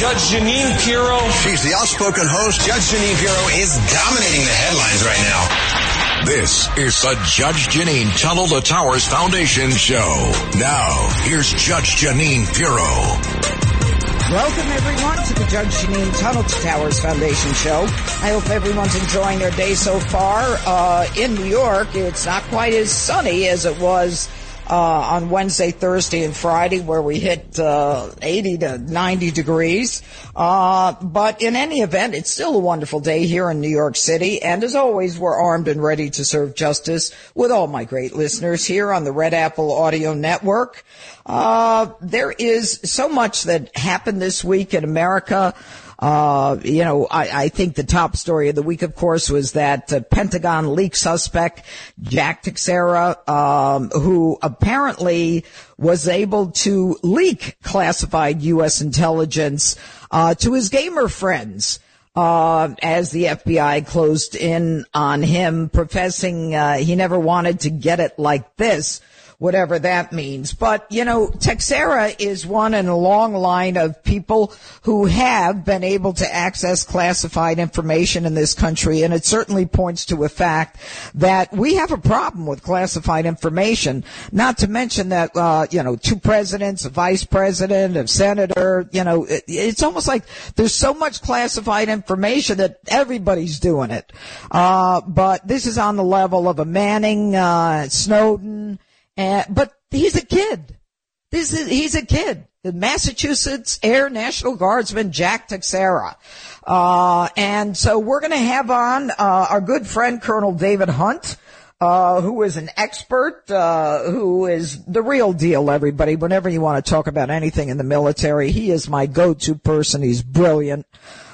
Judge Jeanine Pirro. She's the outspoken host. Judge Jeanine Pirro is dominating the headlines right now. This is the Judge Jeanine Tunnel to Towers Foundation show. Now, here's Judge Jeanine Pirro. Welcome everyone to the Judge Jeanine Tunnel to Towers Foundation show. I hope everyone's enjoying their day so far. Uh, in New York, it's not quite as sunny as it was uh, on Wednesday, Thursday, and Friday, where we hit uh, 80 to 90 degrees. Uh, but in any event, it's still a wonderful day here in New York City. And as always, we're armed and ready to serve justice with all my great listeners here on the Red Apple Audio Network. Uh, there is so much that happened this week in America. Uh, you know, I, I, think the top story of the week, of course, was that uh, Pentagon leak suspect Jack Teixeira, um, who apparently was able to leak classified U.S. intelligence uh, to his gamer friends. Uh, as the FBI closed in on him, professing uh, he never wanted to get it like this whatever that means. But, you know, Teixeira is one in a long line of people who have been able to access classified information in this country. And it certainly points to a fact that we have a problem with classified information. Not to mention that, uh, you know, two presidents, a vice president, a senator, you know, it, it's almost like there's so much classified information that everybody's doing it. Uh, but this is on the level of a Manning, uh, Snowden, and, but he's a kid. This is, he's a kid. The Massachusetts Air National Guardsman Jack Teixeira. Uh, and so we're going to have on, uh, our good friend Colonel David Hunt. Uh, who is an expert, uh, who is the real deal, everybody. Whenever you want to talk about anything in the military, he is my go-to person. He's brilliant.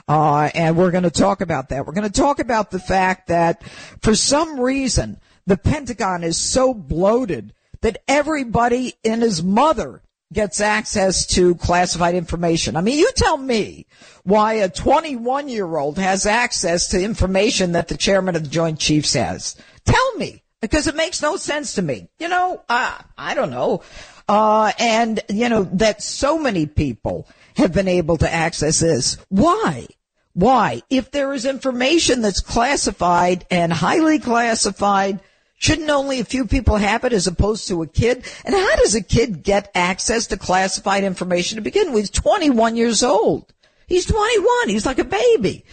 Uh, and we're going to talk about that. We're going to talk about the fact that for some reason, the Pentagon is so bloated that everybody and his mother gets access to classified information. I mean, you tell me why a 21 year old has access to information that the chairman of the Joint Chiefs has. Tell me, because it makes no sense to me. You know, uh, I don't know. Uh, and, you know, that so many people have been able to access this. Why? Why? If there is information that's classified and highly classified, Shouldn't only a few people have it as opposed to a kid? And how does a kid get access to classified information to begin with? He's 21 years old. He's 21. He's like a baby.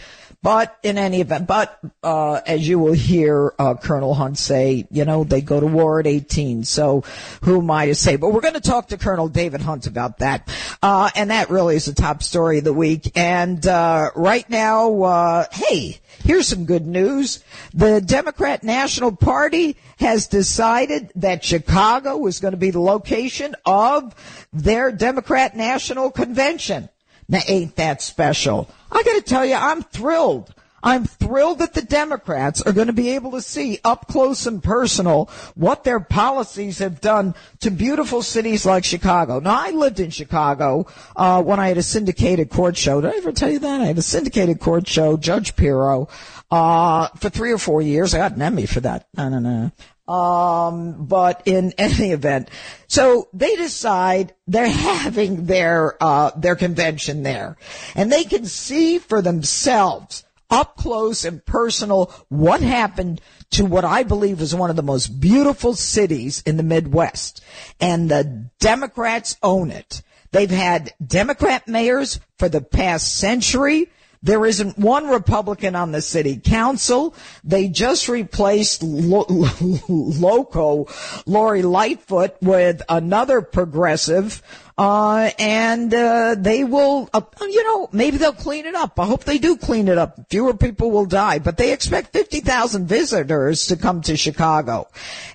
But in any event, but uh, as you will hear uh, Colonel Hunt say, you know, they go to war at 18. So who am I to say? But we're going to talk to Colonel David Hunt about that. Uh, and that really is the top story of the week. And uh, right now, uh, hey, here's some good news. The Democrat National Party has decided that Chicago is going to be the location of their Democrat National Convention. Now, ain't that special? I got to tell you, I'm thrilled. I'm thrilled that the Democrats are going to be able to see up close and personal what their policies have done to beautiful cities like Chicago. Now, I lived in Chicago uh, when I had a syndicated court show. Did I ever tell you that? I had a syndicated court show, Judge Pirro, uh, for three or four years. I got an Emmy for that. No, no, no. Um, but in any event, so they decide they're having their, uh, their convention there and they can see for themselves up close and personal what happened to what I believe is one of the most beautiful cities in the Midwest. And the Democrats own it. They've had Democrat mayors for the past century. There isn't one Republican on the city council. They just replaced lo- loco Lori Lightfoot with another progressive Uh, and, uh, they will, uh, you know, maybe they'll clean it up. I hope they do clean it up. Fewer people will die, but they expect 50,000 visitors to come to Chicago.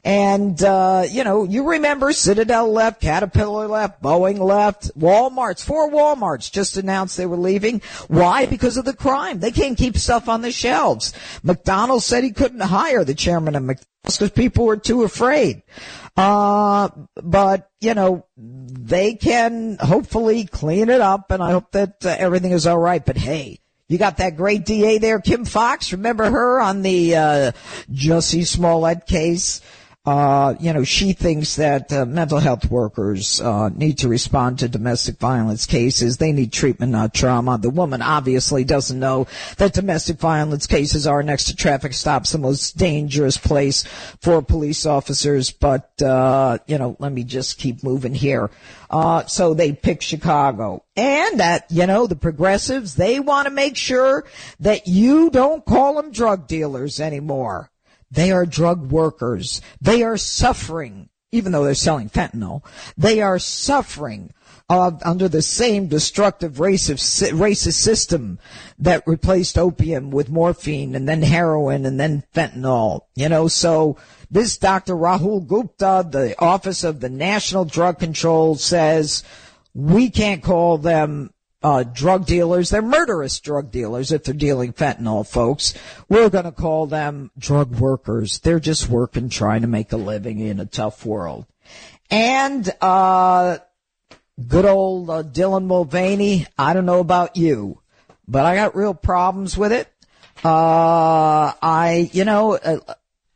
And, uh, you know, you remember Citadel left, Caterpillar left, Boeing left, Walmart's, four Walmarts just announced they were leaving. Why? Because of the crime. They can't keep stuff on the shelves. McDonald's said he couldn't hire the chairman of McDonald's because people were too afraid. Uh, but, you know, they can hopefully clean it up and I hope that uh, everything is all right. But hey, you got that great DA there, Kim Foxx. Remember her on the, uh, Jussie Smollett case? Uh, you know, she thinks that uh, mental health workers uh, need to respond to domestic violence cases. They need treatment, not trauma. The woman obviously doesn't know that domestic violence cases are next to traffic stops the most dangerous place for police officers. But uh, you know, let me just keep moving here. Uh, so they pick Chicago. And that, you know, the progressives, they want to make sure that you don't call them drug dealers anymore. They are drug workers. They are suffering, even though they're selling fentanyl. They are suffering uh, under the same destructive racist, racist system that replaced opium with morphine and then heroin and then fentanyl. You know, so this Dr. Rahul Gupta, the Office of the National Drug Control says we can't call them uh, drug dealers. They're murderous drug dealers if they're dealing fentanyl, folks. We're going to call them drug workers. They're just working, trying to make a living in a tough world. And, uh, good old uh, Dylan Mulvaney. I don't know about you, but I got real problems with it. Uh, I, you know, uh,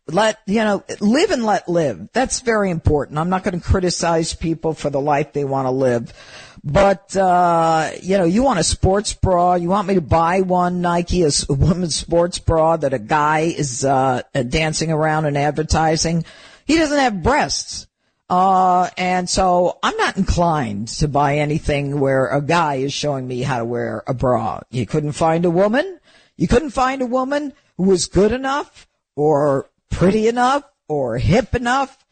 let, you know, live and let live. That's very important. I'm not going to criticize people for the life they want to live. But, uh, you know, you want a sports bra. You want me to buy one Nike, a, a woman's sports bra that a guy is, uh, dancing around and advertising. He doesn't have breasts. Uh, and so I'm not inclined to buy anything where a guy is showing me how to wear a bra. You couldn't find a woman. You couldn't find a woman who was good enough or pretty enough or hip enough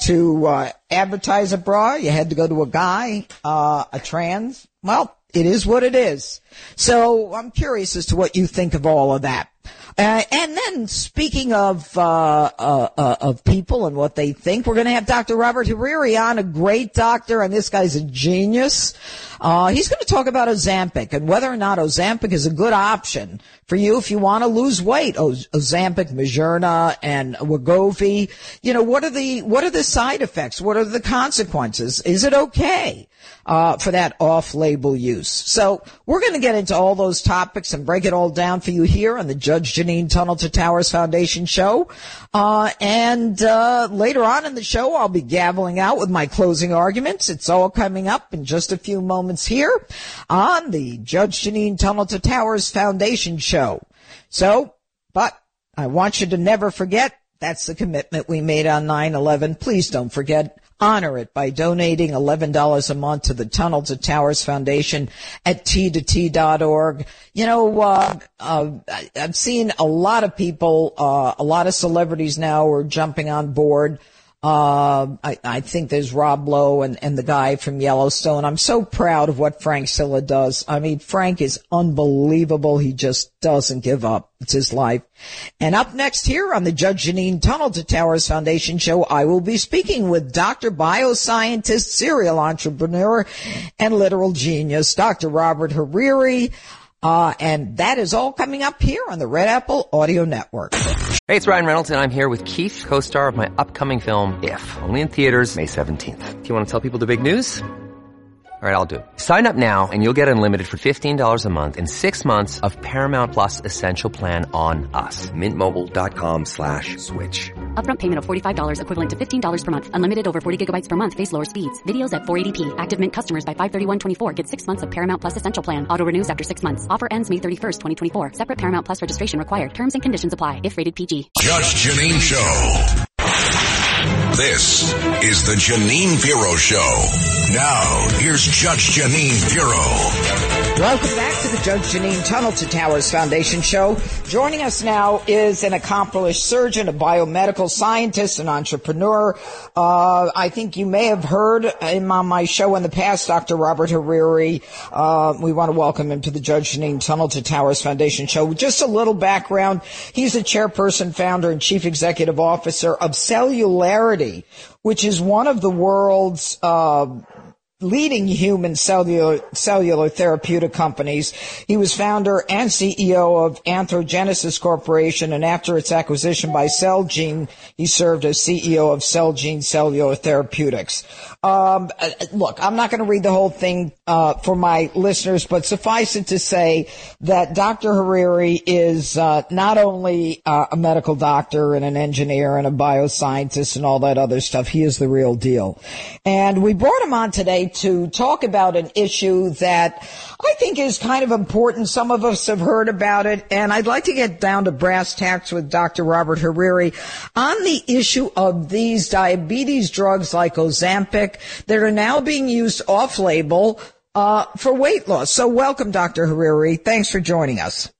to uh, advertise a bra, you had to go to a guy, uh, a trans. Well, it is what it is. So I'm curious as to what you think of all of that. Uh, and then speaking of uh, uh, uh of people and what they think, we're going to have Dr. Robert Hariri on, a great doctor, and this guy's a genius. Uh, he's going to talk about Ozempic and whether or not Ozempic is a good option for you if you want to lose weight. Ozempic, Mounjaro, and Wegovy. You know, what are the what are the side effects? What are the consequences? Is it okay? uh, for that off-label use. So we're going to get into all those topics and break it all down for you here on the Judge Jeanine Tunnel to Towers Foundation show. Uh, and uh, later on in the show, I'll be gaveling out with my closing arguments. It's all coming up in just a few moments here on the Judge Jeanine Tunnel to Towers Foundation show. So, but I want you to never forget that's the commitment we made on 9-11. Please don't forget honor it by donating $11 a month to the Tunnel to Towers Foundation at t2t.org. You know, uh, uh, I've seen a lot of people, uh, a lot of celebrities now are jumping on board uh, I, I, think there's Rob Lowe and, and the guy from Yellowstone. I'm so proud of what Frank Siller does. I mean, Frank is unbelievable. He just doesn't give up. It's his life. And up next here on the Judge Jeanine Tunnel to Towers Foundation show, I will be speaking with Dr. Bioscientist, serial entrepreneur, and literal genius, Dr. Robert Hariri. Uh, and that is all coming up here on the Red Apple Audio Network. Hey, it's Ryan Reynolds, and I'm here with Keith, co-star of my upcoming film, If, only in theaters May 17th. Do you want to tell people the big news? All right, I'll do. Sign up now and you'll get unlimited for $15 a month in six months of Paramount Plus Essential Plan on us. Mintmobile.com slash switch. Upfront payment of $45 equivalent to $15 per month. Unlimited over 40 gigabytes per month. Face lower speeds. Videos at 480p. Active Mint customers by 531.24 get six months of Paramount Plus Essential Plan. Auto renews after six months. Offer ends May 31st, 2024. Separate Paramount Plus registration required. Terms and conditions apply if rated PG. Judge Jeanine Show. This is the Jeanine Pirro Show. Now, here's Judge Jeanine Pirro. Welcome back to the Judge Jeanine Tunnel to Towers Foundation show. Joining us now is an accomplished surgeon, a biomedical scientist, an entrepreneur. Uh, I think you may have heard him on my show in the past, Dr. Robert Hariri. Uh, we want to welcome him to the Judge Jeanine Tunnel to Towers Foundation show. Just a little background. He's the chairperson, founder, and chief executive officer of Celularity, which is one of the world's uh, leading human cellular, cellular therapeutic companies. He was founder and CEO of Anthrogenesis Corporation, and after its acquisition by Celgene, he served as CEO of Celgene Cellular Therapeutics. Um, uh, look, I'm not going to read the whole thing uh, for my listeners, but suffice it to say that Dr. Hariri is uh, not only uh, a medical doctor and an engineer and a bioscientist and all that other stuff. He is the real deal. And we brought him on today to talk about an issue that I think is kind of important. Some of us have heard about it, and I'd like to get down to brass tacks with Dr. Robert Hariri on the issue of these diabetes drugs like Ozempic that are now being used off label uh, for weight loss. So welcome, Dr. Hariri. Thanks for joining us.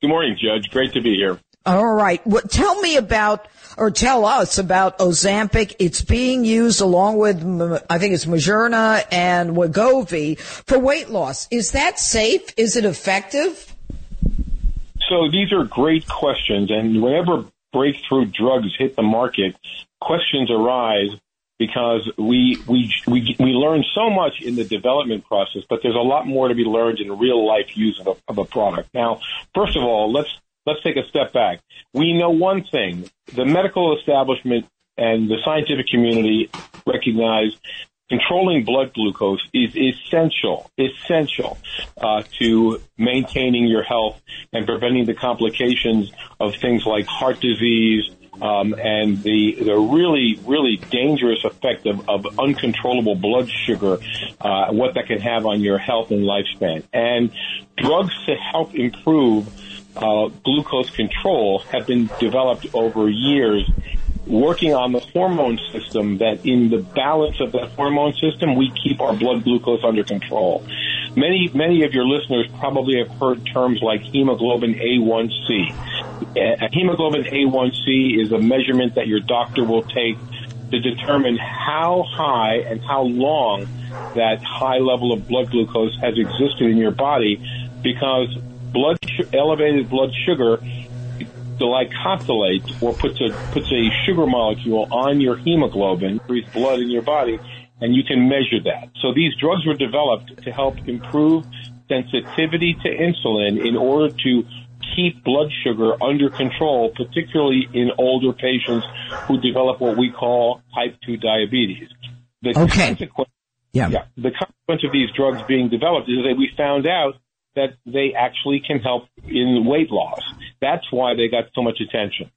Good morning, Judge. Great to be here. All right. Well, tell me about, or tell us about Ozempic. It's being used along with, I think it's Mounjaro and Wegovy for weight loss. Is that safe? Is it effective? So these are great questions, and whenever breakthrough drugs hit the market, questions arise because we we we we learn so much in the development process, but there's a lot more to be learned in real life use of a, of a product. Now, first of all, let's let's take a step back. We know one thing: the medical establishment and the scientific community recognize controlling blood glucose is essential, essential uh, to maintaining your health and preventing the complications of things like heart disease, um, and the the really really dangerous effect of, of uncontrollable blood sugar, uh, what that can have on your health and lifespan. And drugs to help improve uh, glucose control have been developed over years working on the hormone system that in the balance of that hormone system we keep our blood glucose under control. Many many of your listeners probably have heard terms like hemoglobin A1C. A hemoglobin A1C is a measurement that your doctor will take to determine how high and how long that high level of blood glucose has existed in your body because blood elevated blood sugar the glycosylates or puts a puts a sugar molecule on your hemoglobin, increase blood in your body, and you can measure that. So these drugs were developed to help improve sensitivity to insulin in order to keep blood sugar under control, particularly in older patients who develop what we call type 2 diabetes. The okay. Consequence, yeah. yeah. The consequence of these drugs being developed is that we found out that they actually can help in weight loss. That's why they got so much attention.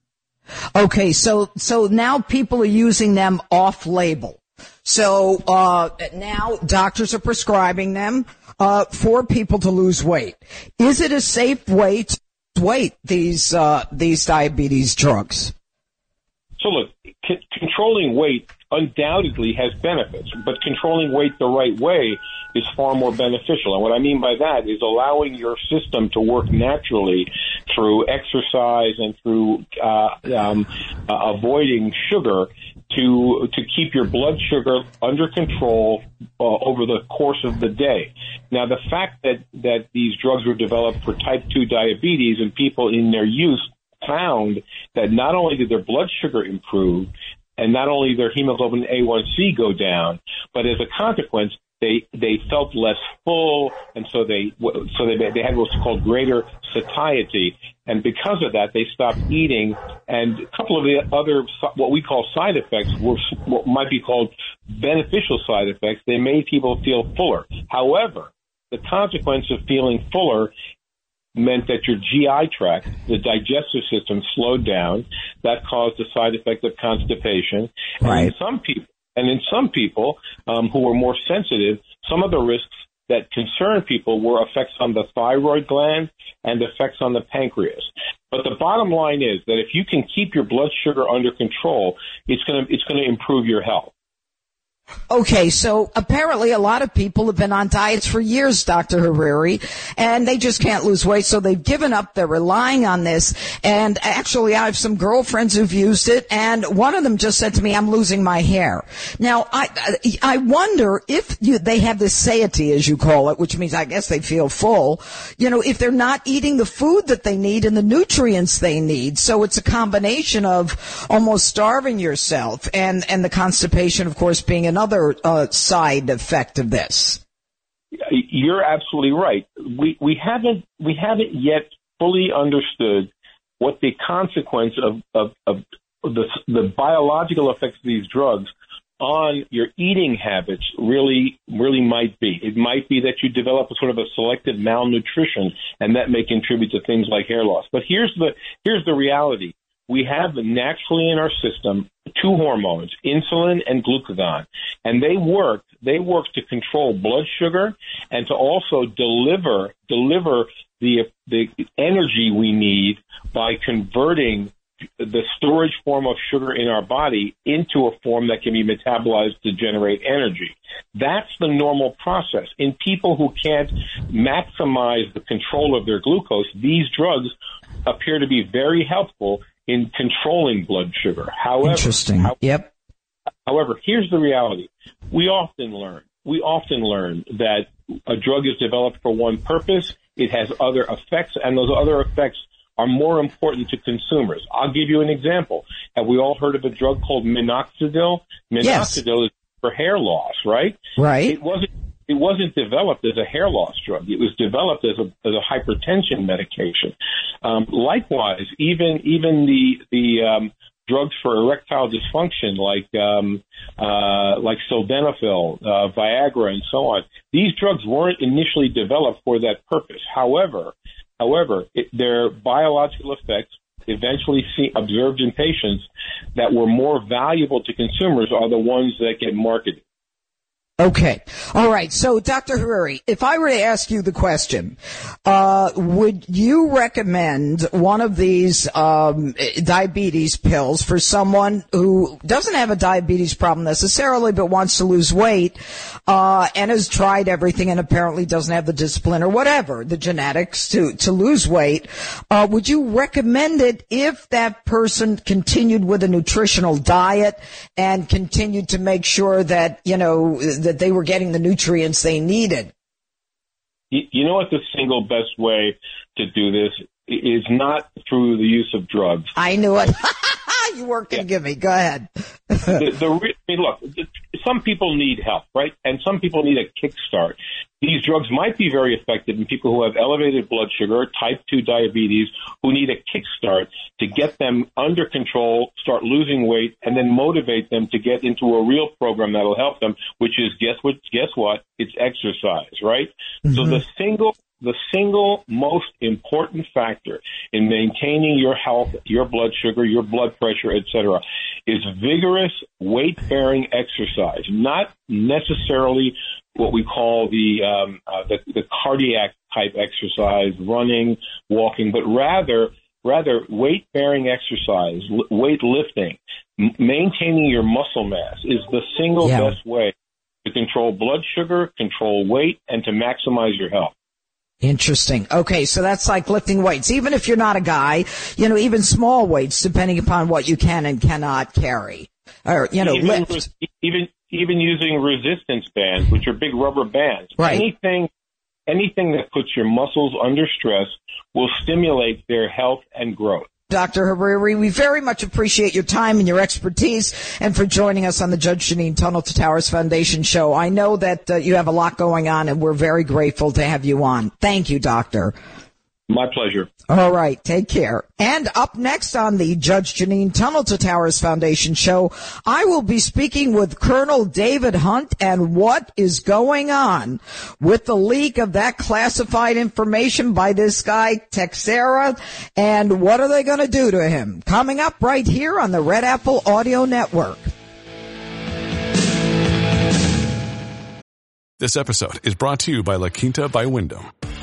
Okay, so so now people are using them off label. So uh, now doctors are prescribing them uh, for people to lose weight. Is it a safe way to weight these uh, these diabetes drugs? So look, c- controlling weight undoubtedly has benefits, but controlling weight the right way is far more beneficial. And what I mean by that is allowing your system to work naturally through exercise and through uh, um, uh, avoiding sugar to to keep your blood sugar under control uh, over the course of the day. Now, the fact that that these drugs were developed for type 2 diabetes and people in their use found that not only did their blood sugar improve and not only their hemoglobin A1C go down, but as a consequence, they they felt less full, and so they so they they had what's called greater satiety, and because of that, they stopped eating. And a couple of the other what we call side effects were what might be called beneficial side effects. They made people feel fuller. However, the consequence of feeling fuller meant that your GI tract, the digestive system, slowed down. That caused a side effect of constipation. Right. And some people and in some people um, who were more sensitive, some of the risks that concern people were effects on the thyroid gland and effects on the pancreas. But the bottom line is that if you can keep your blood sugar under control, it's going to it's going to improve your health. Okay, so apparently a lot of people have been on diets for years, Dr. Hariri, and they just can't lose weight, so they've given up. They're relying on this. And actually, I have some girlfriends who've used it, and one of them just said to me, I'm losing my hair. Now, I, I wonder if you, they have this satiety, as you call it, which means I guess they feel full, you know, if they're not eating the food that they need and the nutrients they need. So it's a combination of almost starving yourself and, and the constipation, of course, being an another uh, side effect of this. You're absolutely right. We we haven't we haven't yet fully understood what the consequence of of, of the the biological effects of these drugs on your eating habits really really might be. It might be that you develop a sort of a selective malnutrition, and that may contribute to things like hair loss. But here's the here's the reality we have naturally in our system two hormones, insulin and glucagon, and they work. They work to control blood sugar and to also deliver deliver the the energy we need by converting the storage form of sugar in our body into a form that can be metabolized to generate energy. That's the normal process. In people who can't maximize the control of their glucose, these drugs appear to be very helpful in controlling blood sugar. However, interesting. How, yep. However, here's the reality: we often learn we often learn that a drug is developed for one purpose. It has other effects, and those other effects are more important to consumers. I'll give you an example. Have we all heard of a drug called minoxidil? Minoxidil yes. is for hair loss, right? Right. It wasn't it wasn't developed as a hair loss drug. It was developed as a, as a hypertension medication. Um, likewise, even even the the um, drugs for erectile dysfunction, like um, uh, like sildenafil, uh, Viagra, and so on, these drugs weren't initially developed for that purpose. However, however, it, their biological effects eventually see, observed in patients that were more valuable to consumers are the ones that get marketed. Okay. All right. So, Dr. Hariri, if I were to ask you the question, uh, would you recommend one of these um, diabetes pills for someone who doesn't have a diabetes problem necessarily, but wants to lose weight uh, and has tried everything and apparently doesn't have the discipline or whatever, the genetics to to lose weight? Uh, would you recommend it if that person continued with a nutritional diet and continued to make sure that you know? That they were getting the nutrients they needed. You know what the single best way to do this is not through the use of drugs. I knew it. you weren't going to yeah. give me. Go ahead. the, the, I mean, look, some people need help, right? And some people need a kickstart. These drugs might be very effective in people who have elevated blood sugar, type 2 diabetes, who need a kickstart to get them under control, start losing weight, and then motivate them to get into a real program that'll help them, which is guess what? Guess what? It's exercise, right? Mm-hmm. So the single the single most important factor in maintaining your health, your blood sugar, your blood pressure, etc., is vigorous weight-bearing exercise, not necessarily what we call the, um, uh, the the cardiac type exercise, running, walking, but rather rather weight-bearing exercise, weight lifting, m- maintaining your muscle mass is the single yeah. best way to control blood sugar, control weight, and to maximize your health. Interesting. Okay, so that's like lifting weights. Even if you're not a guy, you know, even small weights, depending upon what you can and cannot carry, or you know, even, lift. Even even using resistance bands, which are big rubber bands. Right. Anything anything that puts your muscles under stress will stimulate their health and growth. Dr. Hariri, we very much appreciate your time and your expertise and for joining us on the Judge Jeanine Tunnel to Towers Foundation show. I know that uh, you have a lot going on and we're very grateful to have you on. Thank you, Doctor. My pleasure. All right. Take care. And up next on the Judge Jeanine Tunnel to Towers Foundation show, I will be speaking with Colonel David Hunt and what is going on with the leak of that classified information by this guy, Teixeira, and what are they going to do to him? Coming up right here on the Red Apple Audio Network. This episode is brought to you by La Quinta by Wyndham.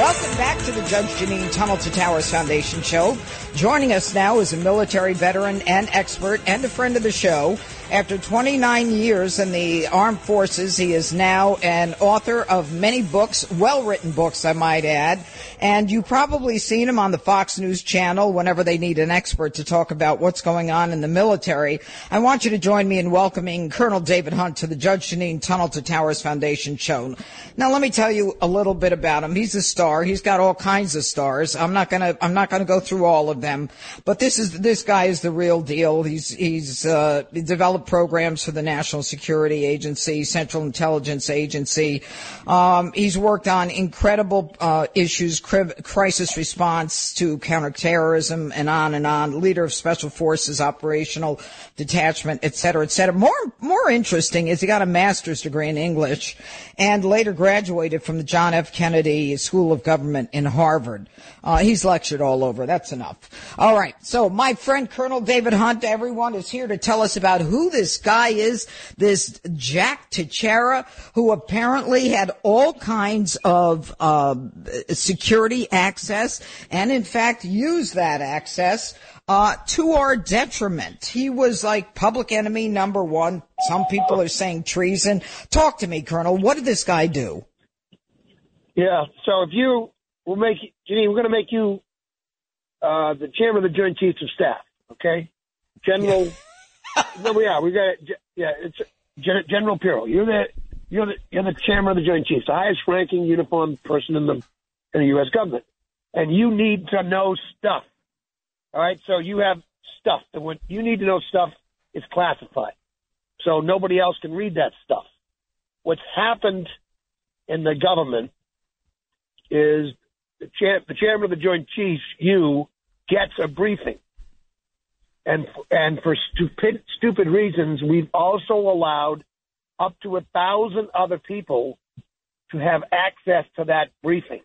Welcome back to the Judge Jeanine Tunnel to Towers Foundation show. Joining us now is a military veteran and expert and a friend of the show. After 29 years in the armed forces, he is now an author of many books, well written books, I might add. And you've probably seen him on the Fox News channel whenever they need an expert to talk about what's going on in the military. I want you to join me in welcoming Colonel David Hunt to the Judge Jeanine Tunnel to Towers Foundation show. Now, let me tell you a little bit about him. He's a star. He's got all kinds of stars. I'm not gonna, I'm not gonna go through all of them, but this is, this guy is the real deal. He's, he's, uh, developed programs for the National Security Agency, Central Intelligence Agency. Um, he's worked on incredible uh, issues, crisis response to counterterrorism, and on and on. Leader of Special Forces, operational detachment, et cetera, et cetera. More more interesting is he got a master's degree in English, and later graduated from the John F. Kennedy School of Government in Harvard. Uh, he's lectured all over. That's enough. All right. So my friend Colonel David Hunt, everyone is here to tell us about who this guy is, this Jack Teixeira, who apparently had all kinds of uh, security access and, in fact, used that access uh, to our detriment. He was like public enemy number one. Some people are saying treason. Talk to me, Colonel. What did this guy do? Yeah. So if you we'll make, Jeanine, we're going to make you uh, the chairman of the Joint Chiefs of Staff. Okay, General. No, we are. We got yeah. It's General Pirro. You're the you're the you're the chairman of the Joint Chiefs, the highest ranking uniformed person in the in the U.S. government, and you need to know stuff. All right, so you have stuff that when you need to know stuff is classified, so nobody else can read that stuff. What's happened in the government is the, chair, the chairman of the Joint Chiefs, you, gets a briefing and and for stupid stupid reasons, we've also allowed up to a thousand other people to have access to that briefing.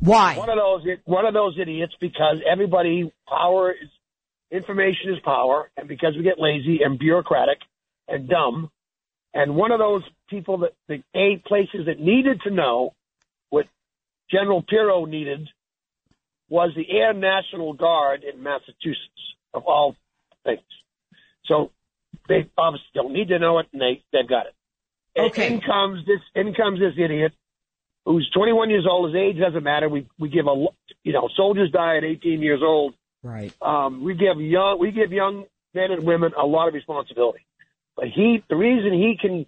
Why? One of those one of those idiots because everybody power is information is power, and because we get lazy and bureaucratic and dumb, and one of those people that the eight places that needed to know what General Pirro needed was the Air National Guard in Massachusetts of all things. So they obviously don't need to know it, and they they've got it. Okay. In comes this. In comes this idiot who's 21 years old. His age doesn't matter. We we give a you know soldiers die at 18 years old. Right. Um, we give young we give young men and women a lot of responsibility. But he the reason he can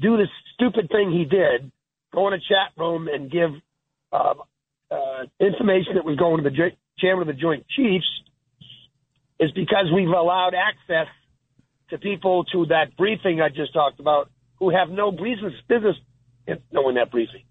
do this stupid thing he did, go in a chat room and give uh, uh, information that was going to the chairman of the Joint Chiefs is because we've allowed access to people to that briefing I just talked about who have no business business knowing that briefing.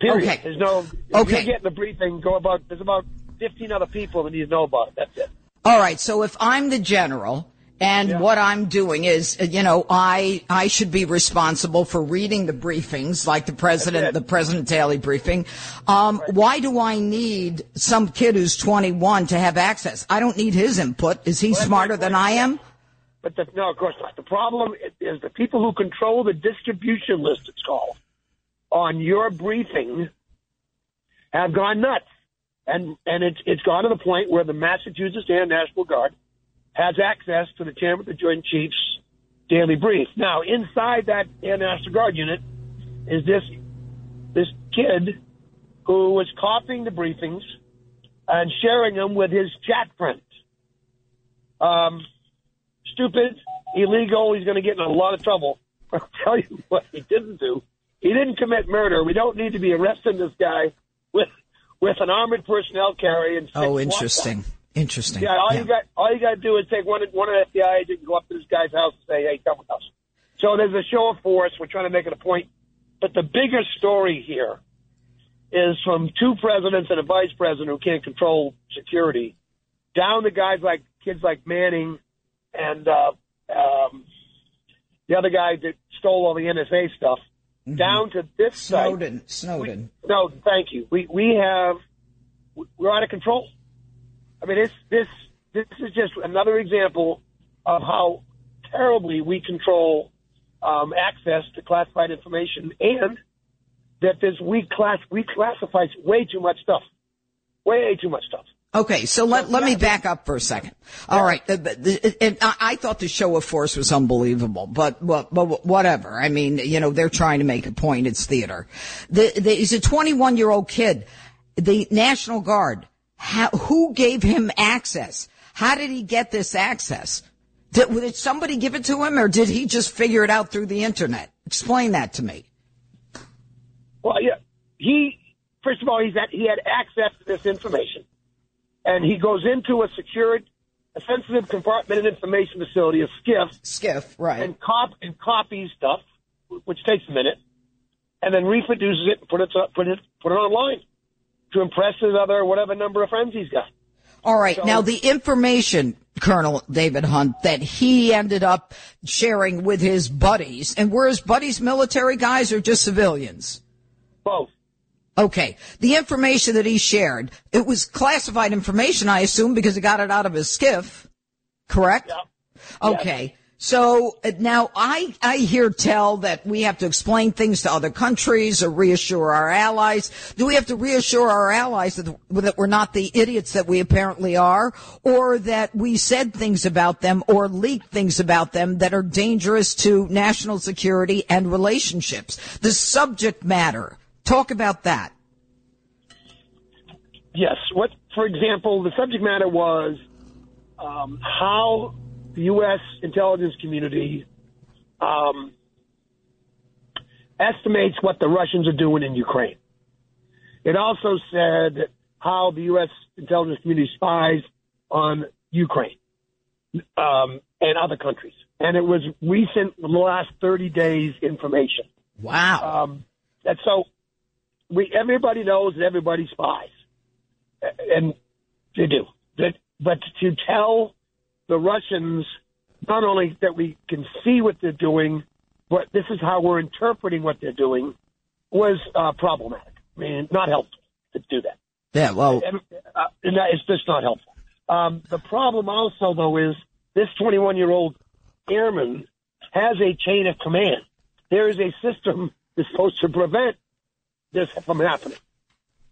Period. Okay. There's no. Okay. You get the briefing. Go about. There's about 15 other people that need to know about it. That's it. All right. So if I'm the general and yeah. what I'm doing is, you know, I I should be responsible for reading the briefings, like the president, the president daily briefing. Um, right. Why do I need some kid who's 21 to have access? I don't need his input. Is he well, smarter than I am? But the, no, of course not. The problem is the people who control the distribution list. It's called on your briefing have gone nuts, and and it's it's gone to the point where the Massachusetts and National Guard has access to the chairman of the Joint Chiefs daily brief. Now, inside that Air National Guard unit is this this kid who was copying the briefings and sharing them with his chat friends. Um, stupid, illegal. He's going to get in a lot of trouble. I'll tell you what he didn't do. He didn't commit murder. We don't need to be arresting this guy with with an armored personnel carrier and. Oh, interesting. Interesting. Yeah, all yeah. you got all you got to do is take one one of the FBI agents and go up to this guy's house and say, "Hey, come with us." So there's a show of force. We're trying to make it a point, but the bigger story here is from two presidents and a vice president who can't control security, down to guys like kids like Manning and uh, um, the other guy that stole all the NSA stuff, mm-hmm. down to this Snowden. Site. Snowden. We, no, thank you. We we have we're out of control. I mean, this this this is just another example of how terribly we control um, access to classified information, and that this we class we classify way too much stuff, way too much stuff. Okay, so let, let me back up for a second. All right, and I thought the show of force was unbelievable, but, but, but whatever. I mean, you know, they're trying to make a point. It's theater. The, the, he's a 21 year old kid. The National Guard, how, who gave him access? How did he get this access? Did, did somebody give it to him or did he just figure it out through the internet? Explain that to me. Well, yeah, he, first of all, he's at, he had access to this information and he goes into a secured, a sensitive compartmented information facility, a skiff. Skiff, right. And, cop, and copies stuff, which takes a minute, and then reproduces it and put it, put it, put it online to impress his other whatever number of friends he's got. All right. So, now the information, Colonel David Hunt, that he ended up sharing with his buddies, and were his buddies military guys or just civilians? Both. Okay. The information that he shared, it was classified information, I assume, because he got it out of his skiff, Correct? Yeah. Okay. Yes. So uh, now I, I hear tell that we have to explain things to other countries or reassure our allies. Do we have to reassure our allies that, that we're not the idiots that we apparently are or that we said things about them or leaked things about them that are dangerous to national security and relationships? The subject matter Talk about that. Yes. What, for example, the subject matter was um, how the U.S. intelligence community um, estimates what the Russians are doing in Ukraine. It also said how the U.S. intelligence community spies on Ukraine um, and other countries. And it was recent, the last 30 days information. Wow. Um, and so we everybody knows that everybody spies, and they do. That, but to tell the Russians not only that we can see what they're doing, but this is how we're interpreting what they're doing, was uh, problematic. I mean, not helpful to do that. Yeah, well, and, uh, and that, it's just not helpful. Um, the problem also, though, is this 21 year old airman has a chain of command. There is a system that's supposed to prevent this from happening.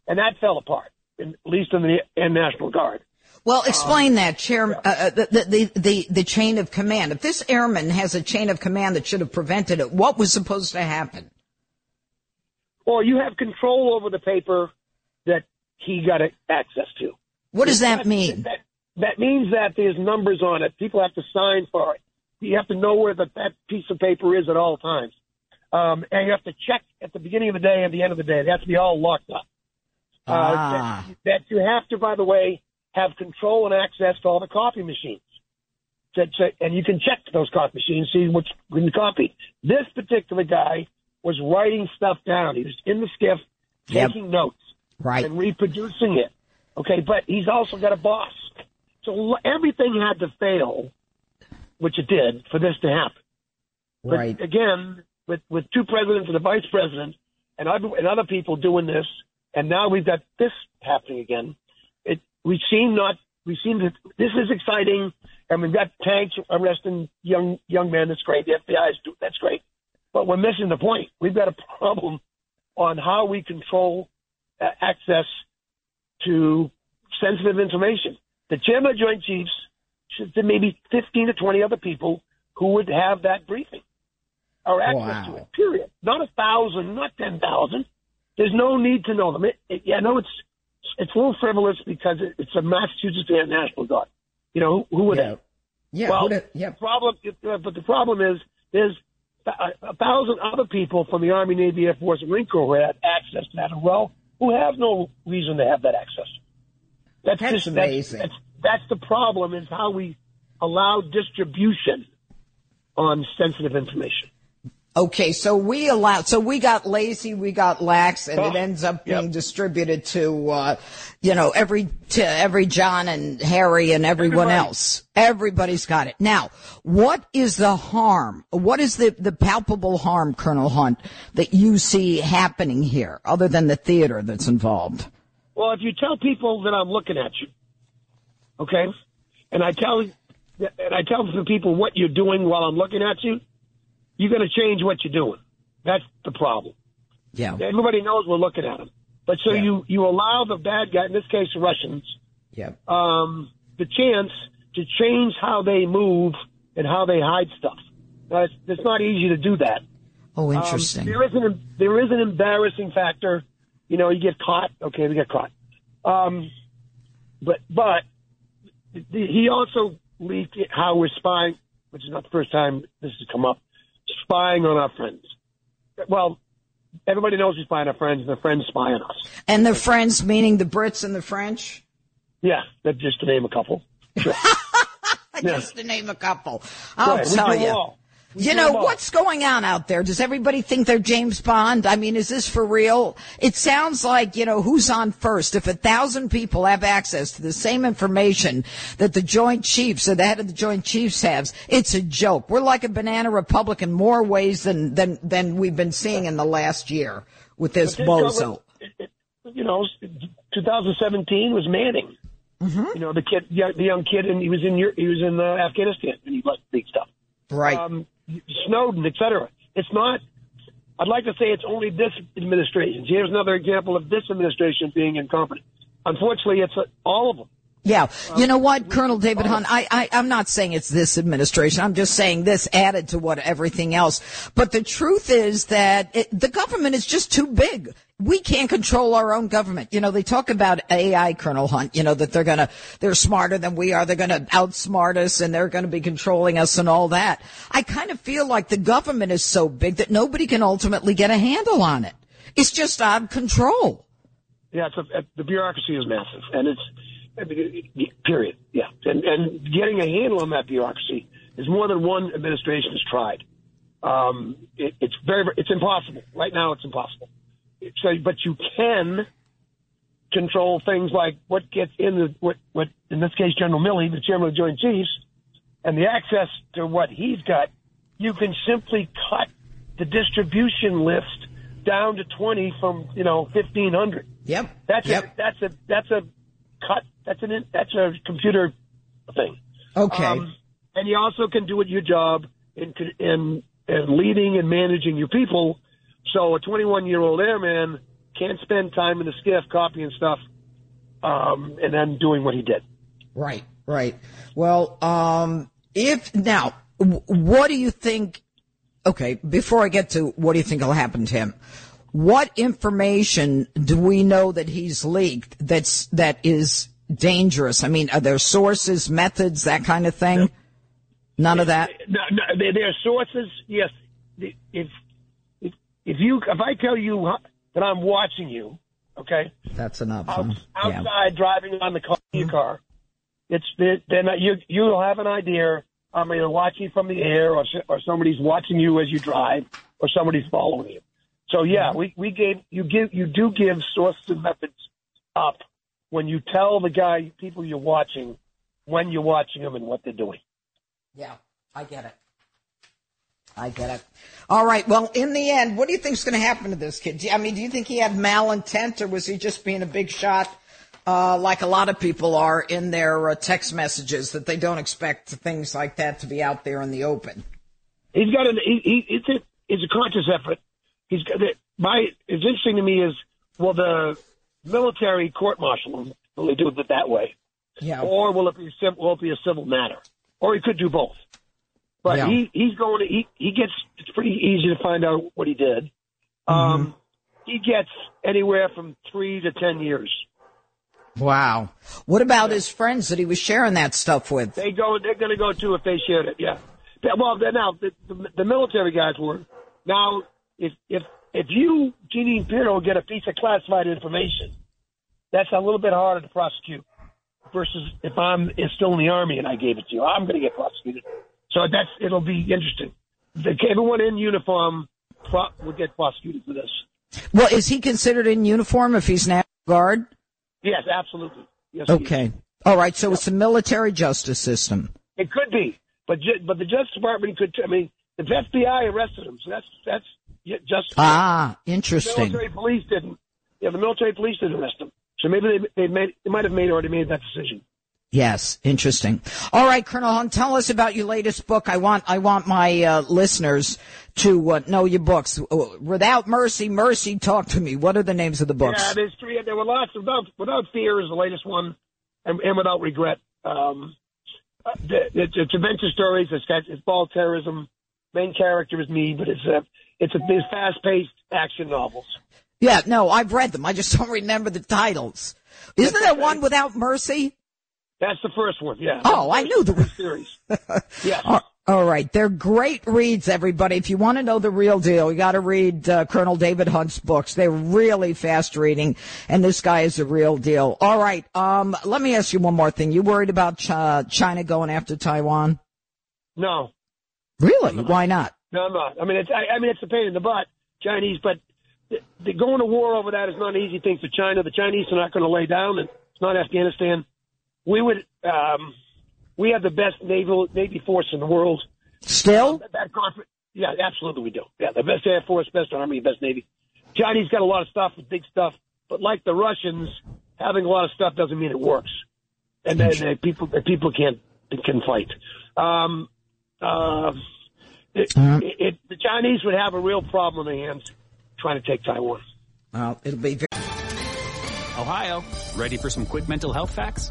And that fell apart, in, at least in the in National Guard. Well, explain um, that, Chair. Uh, uh, the, the, the the chain of command. If this airman has a chain of command that should have prevented it, what was supposed to happen? Well, you have control over the paper that he got access to. What does that, that mean? That, that means that there's numbers on it. People have to sign for it. You have to know where the, that piece of paper is at all times. Um, and you have to check at the beginning of the day and the end of the day. They have to be all locked up. Uh, ah. that, that, you have to, by the way, have control and access to all the coffee machines. To, to, and you can check those coffee machines, see what's been copied. This particular guy was writing stuff down. He was in the skiff, taking yep. notes, right, and reproducing it. Okay, but he's also got a boss. So everything had to fail, which it did, for this to happen. Right. But again, with with two presidents and a vice president and other, and other people doing this, and now we've got this happening again. We seem not we seem that this is exciting, and we've got tanks arresting young young men. That's great. The FBI is that's great, but we're missing the point. We've got a problem on how we control uh, access to sensitive information. The chairman of Joint Chiefs should maybe 15 to 20 other people who would have that briefing or access wow. to it. Period. Not a thousand, not ten thousand. There's no need to know them. It, it, yeah, I know it's it's a little frivolous because it, it's a Massachusetts National Guard. You know who, who would? Yeah. Have? Yeah. Well, have, yeah. problem, uh, but the problem is there's a, a thousand other people from the Army, Navy, Air Force, and Marine Corps who had access to that as well, who have no reason to have that access. That's, that's just amazing. That's, that's, that's the problem is how we allow distribution on sensitive information. Okay, so we allowed, so we got lazy, we got lax, and Oh, it ends up being yep. distributed to, uh, you know, every, to every John and Harry and everyone Everybody. else. Everybody's got it. Now, what is the harm? What is the, the palpable harm, Colonel Hunt, that you see happening here, other than the theater that's involved? Well, if you tell people that I'm looking at you, okay, and I tell and I tell the people what you're doing while I'm looking at you, you're going to change what you're doing. That's the problem. Yeah. Everybody knows we're looking at them, but so Yeah. you you allow the bad guy, in this case, the Russians, Yeah. um, the chance to change how they move and how they hide stuff. Now, it's, it's not easy to do that. Oh, Um, interesting. there is an there is an embarrassing factor. You know, you get caught. Okay, we get caught. Um, but but the, he also leaked how we're spying, which is not the first time this has come up. Spying on our friends. Well, everybody knows we spy on our friends, and their friends spy on us. and the Friends, meaning the Brits and the French? Yeah, that's just to name a couple. Sure. Just to name a couple. I'll Right, tell you. all. We You know, what's going on out there? Does everybody think they're James Bond? I mean, is this for real? It sounds like, you know, who's on first? If a thousand people have access to the same information that the Joint Chiefs or the head of the Joint Chiefs has, it's a joke. We're like a banana republic in more ways than, than, than we've been seeing in the last year with this bozo. this government- it- it- You know, 2017 was Manning. Mm-hmm. You know, the kid, young- the young kid, and he was in he was in uh, Afghanistan, and he liked big stuff. Right. Um, Snowden, et cetera. It's not. I'd like to say it's only this administration. Here's another example of this administration being incompetent. Unfortunately, it's uh, all of them. Yeah. You know what, Colonel David Hunt, I, I, I'm not saying it's this administration. I'm just saying this added to what everything else. But the truth is that it, the government is just too big. We can't control our own government. You know, they talk about AI, Colonel Hunt, you know, that they're gonna, they're smarter than we are. They're gonna outsmart us and they're gonna be controlling us and all that. I kind of feel like the government is so big that nobody can ultimately get a handle on it. It's just out of control. Yeah, it's a, the bureaucracy is massive, and it's I mean, period. Yeah, and and getting a handle on that bureaucracy is more than one administration has tried. Um, it, it's very- it's impossible right now. It's impossible. So, but you can control things like what gets in the what what in this case General Milley, the chairman of the Joint Chiefs, and the access to what he's got. You can simply cut the distribution list down to twenty from you know fifteen hundred. Yep. That's Yep. a that's a that's a cut. That's an that's a computer thing. Okay. Um, and you also can do it your job in in in leading and managing your people. So a 21 year old airman can't spend time in the SCIF copying stuff, um, and then doing what he did. Right, right. Well, um, if now, what do you think? Okay, before I get to what do you think will happen to him? What information do we know that he's leaked that's that is dangerous? I mean, are there sources, methods, that kind of thing? None of that. No, no, are sources. Yes, if if if you if I tell you that I'm watching you, okay, That's enough. out, huh? Yeah. outside driving on the car, your mm-hmm. car, it's then you you'll have an idea. I'm either watching from the air, or or somebody's watching you as you drive, or somebody's following you. So yeah, mm-hmm. we we gave you give you do give sources and methods up when you tell the guy people you're watching when you're watching them and what they're doing. Yeah, I get it. I get it. All right. Well, in the end, what do you think is going to happen to this kid? I mean, do you think he had malintent, or was he just being a big shot, uh, like a lot of people are in their uh, text messages that they don't expect things like that to be out there in the open? He's got an he, he it's a it's a conscious effort. He's got it. My it's interesting to me is well the military court martial him? Will they do it that way? Yeah. Or will it be will it be a civil matter? Or he could do both. But Yeah. he he's going to he he gets it's pretty easy to find out what he did. Mm-hmm. Um, he gets anywhere from three to ten years. Wow. What about his friends that he was sharing that stuff with? They go. They're going to go too if they shared it. Yeah. Yeah, Well, now the, the, the military guys were. Now, if if if you, Jeanine Pirro, get a piece of classified information, that's a little bit harder to prosecute. Versus if I'm still in the army and I gave it to you, I'm going to get prosecuted. So that's it'll be interesting. the, everyone in uniform pro, would get prosecuted for this. Well, is he considered in uniform if he's National Guard? Yes, absolutely. Yes. Okay. All right. So it's a military justice system. It could be, but ju- but the Justice Department could. I mean, the FBI arrested him, so that's that's just ah interesting. The military police didn't. Yeah, the military police didn't arrest him. So maybe they they made they might have made already made that decision. Yes, interesting. All right, Colonel Hunt, tell us about your latest book. I want I want my uh, listeners to uh, know your books. Uh, Without Mercy, Mercy, talk to me. What are the names of the books? Yeah, there's three. There were lots. Without without fear is the latest one, and, and without regret. Um, uh, the- it's, it's adventure stories. It's got it's ball terrorism. Main character is me, but it's a it's a it's fast paced action novels. Yeah, no, I've read them. I just don't remember the titles. Isn't there one without mercy? That's the first one. Yeah. Oh, I knew the series. Yes. All- all right, they're great reads, everybody. If you want to know the real deal, you got to read uh, Colonel David Hunt's books. They're really fast reading, and this guy is a real deal. All right, um, let me ask you one more thing. You worried about Ch- China going after Taiwan? No, Really? Why not? no, I'm not. I mean, it's I, I mean it's a pain in the butt, Chinese, but the going to war over that is not an easy thing for China. The Chinese are not going to lay down, and it's not Afghanistan. We would. Um, we have the best naval navy force in the world. Still? That, that conference, yeah, absolutely we do. Yeah, the best air force, best army, best navy. Chinese got a lot of stuff, big stuff, but like the Russians, having a lot of stuff doesn't mean it works. And then uh, people uh, people can't can fight. Um, uh, it, it, it, the Chinese would have a real problem in their hands trying to take Taiwan. Well, it'll be. Very- Ohio, ready for some quick mental health facts?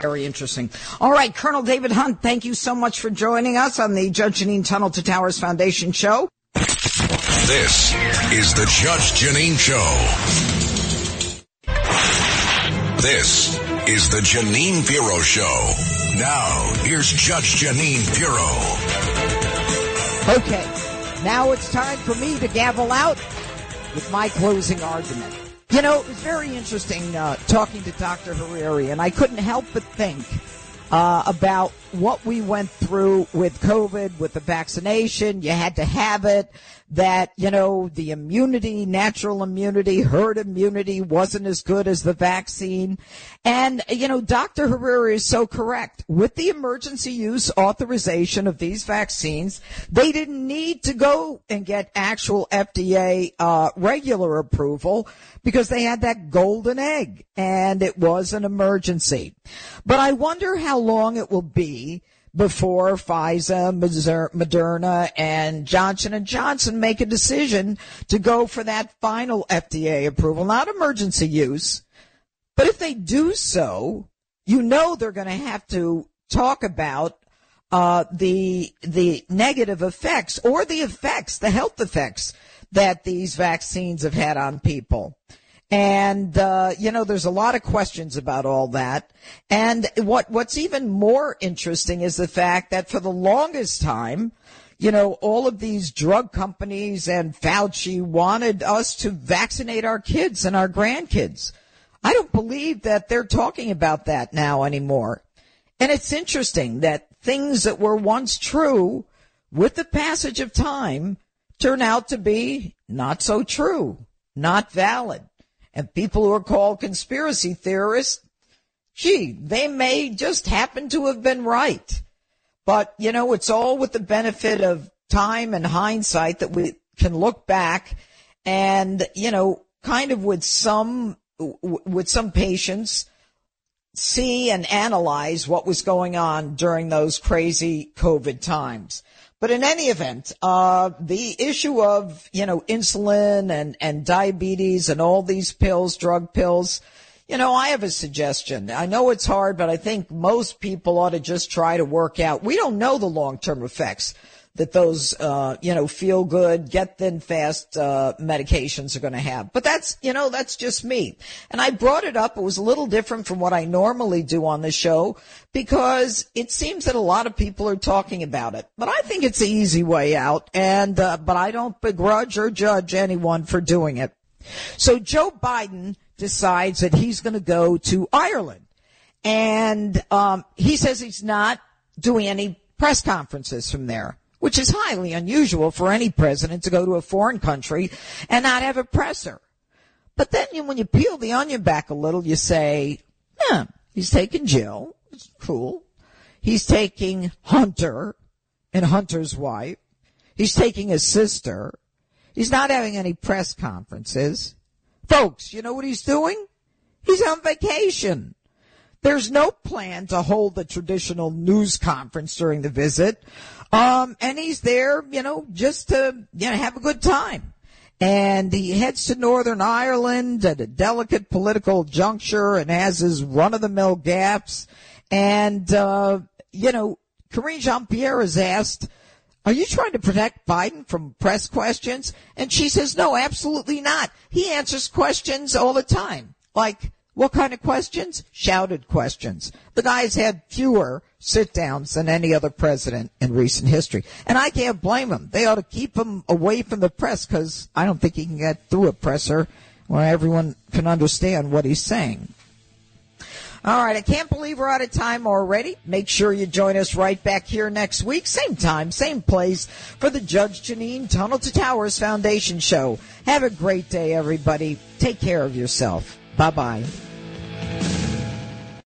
Very interesting. All right, Colonel David Hunt, thank you so much for joining us on the Judge Jeanine Tunnel to Towers Foundation show. This is the Judge Jeanine Show. This is the Jeanine Pirro Show. Now, here's Judge Jeanine Pirro. Okay, now it's time for me to gavel out with my closing argument. You know, it was very interesting uh, talking to Dr. Hariri, and I couldn't help but think uh, about what we went through with COVID, with the vaccination. You had to have it. That, you know, the immunity, natural immunity, herd immunity wasn't as good as the vaccine. And, you know, Dr. Hariri is so correct. With the emergency use authorization of these vaccines, they didn't need to go and get actual FDA uh, regular approval because they had that golden egg and it was an emergency. But I wonder how long it will be before Pfizer, Moderna, and Johnson and Johnson make a decision to go for that final FDA approval, not emergency use. But if they do so, you know they're going to have to talk about uh, the the negative effects or the effects, the health effects that these vaccines have had on people. And, uh, you know, there's a lot of questions about all that. And what, what's even more interesting is the fact that for the longest time, you know, all of these drug companies and Fauci wanted us to vaccinate our kids and our grandkids. I don't believe that they're talking about that now anymore. And it's interesting that things that were once true with the passage of time turn out to be not so true, not valid. And people who are called conspiracy theorists, gee, they may just happen to have been right. But, you know, it's all with the benefit of time and hindsight that we can look back and, you know, kind of with some, with some patience, see and analyze what was going on during those crazy COVID times. But in any event, uh, the issue of, you know, insulin and, and diabetes and all these pills, drug pills, You know, I have a suggestion. I know it's hard, but I think most people ought to just try to work out. We don't know the long-term effects that those, uh, you know, feel good, get thin fast, uh, medications are going to have. But that's, you know, that's just me. And I brought it up. It was a little different from what I normally do on the show because it seems that a lot of people are talking about it. But I think it's the easy way out. And, uh, but I don't begrudge or judge anyone for doing it. So Joe Biden decides that he's going to go to Ireland. And, um, he says he's not doing any press conferences from there which is highly unusual for any president to go to a foreign country and not have a presser. But then when you peel the onion back a little, you say, yeah, he's taking Jill. It's cool. He's taking Hunter and Hunter's wife. He's taking his sister. He's not having any press conferences. Folks, you know what he's doing? He's on vacation. There's no plan to hold the traditional news conference during the visit. Um, and he's there, you know, just to, you know, have a good time. And he heads to Northern Ireland at a delicate political juncture and has his run-of-the-mill gaps. And, uh, you know, Karine Jean-Pierre is asked, are you trying to protect Biden from press questions? And she says, no, absolutely not. He answers questions all the time. Like, what kind of questions? Shouted questions. The guy's had fewer sit downs than any other president in recent history. And I can't blame him. They ought to keep him away from the press because I don't think he can get through a presser where everyone can understand what he's saying. All right, I can't believe we're out of time already. Make sure you join us right back here next week, same time, same place, for the Judge Jeanine Tunnel to Towers Foundation Show. Have a great day, everybody. Take care of yourself. Bye bye.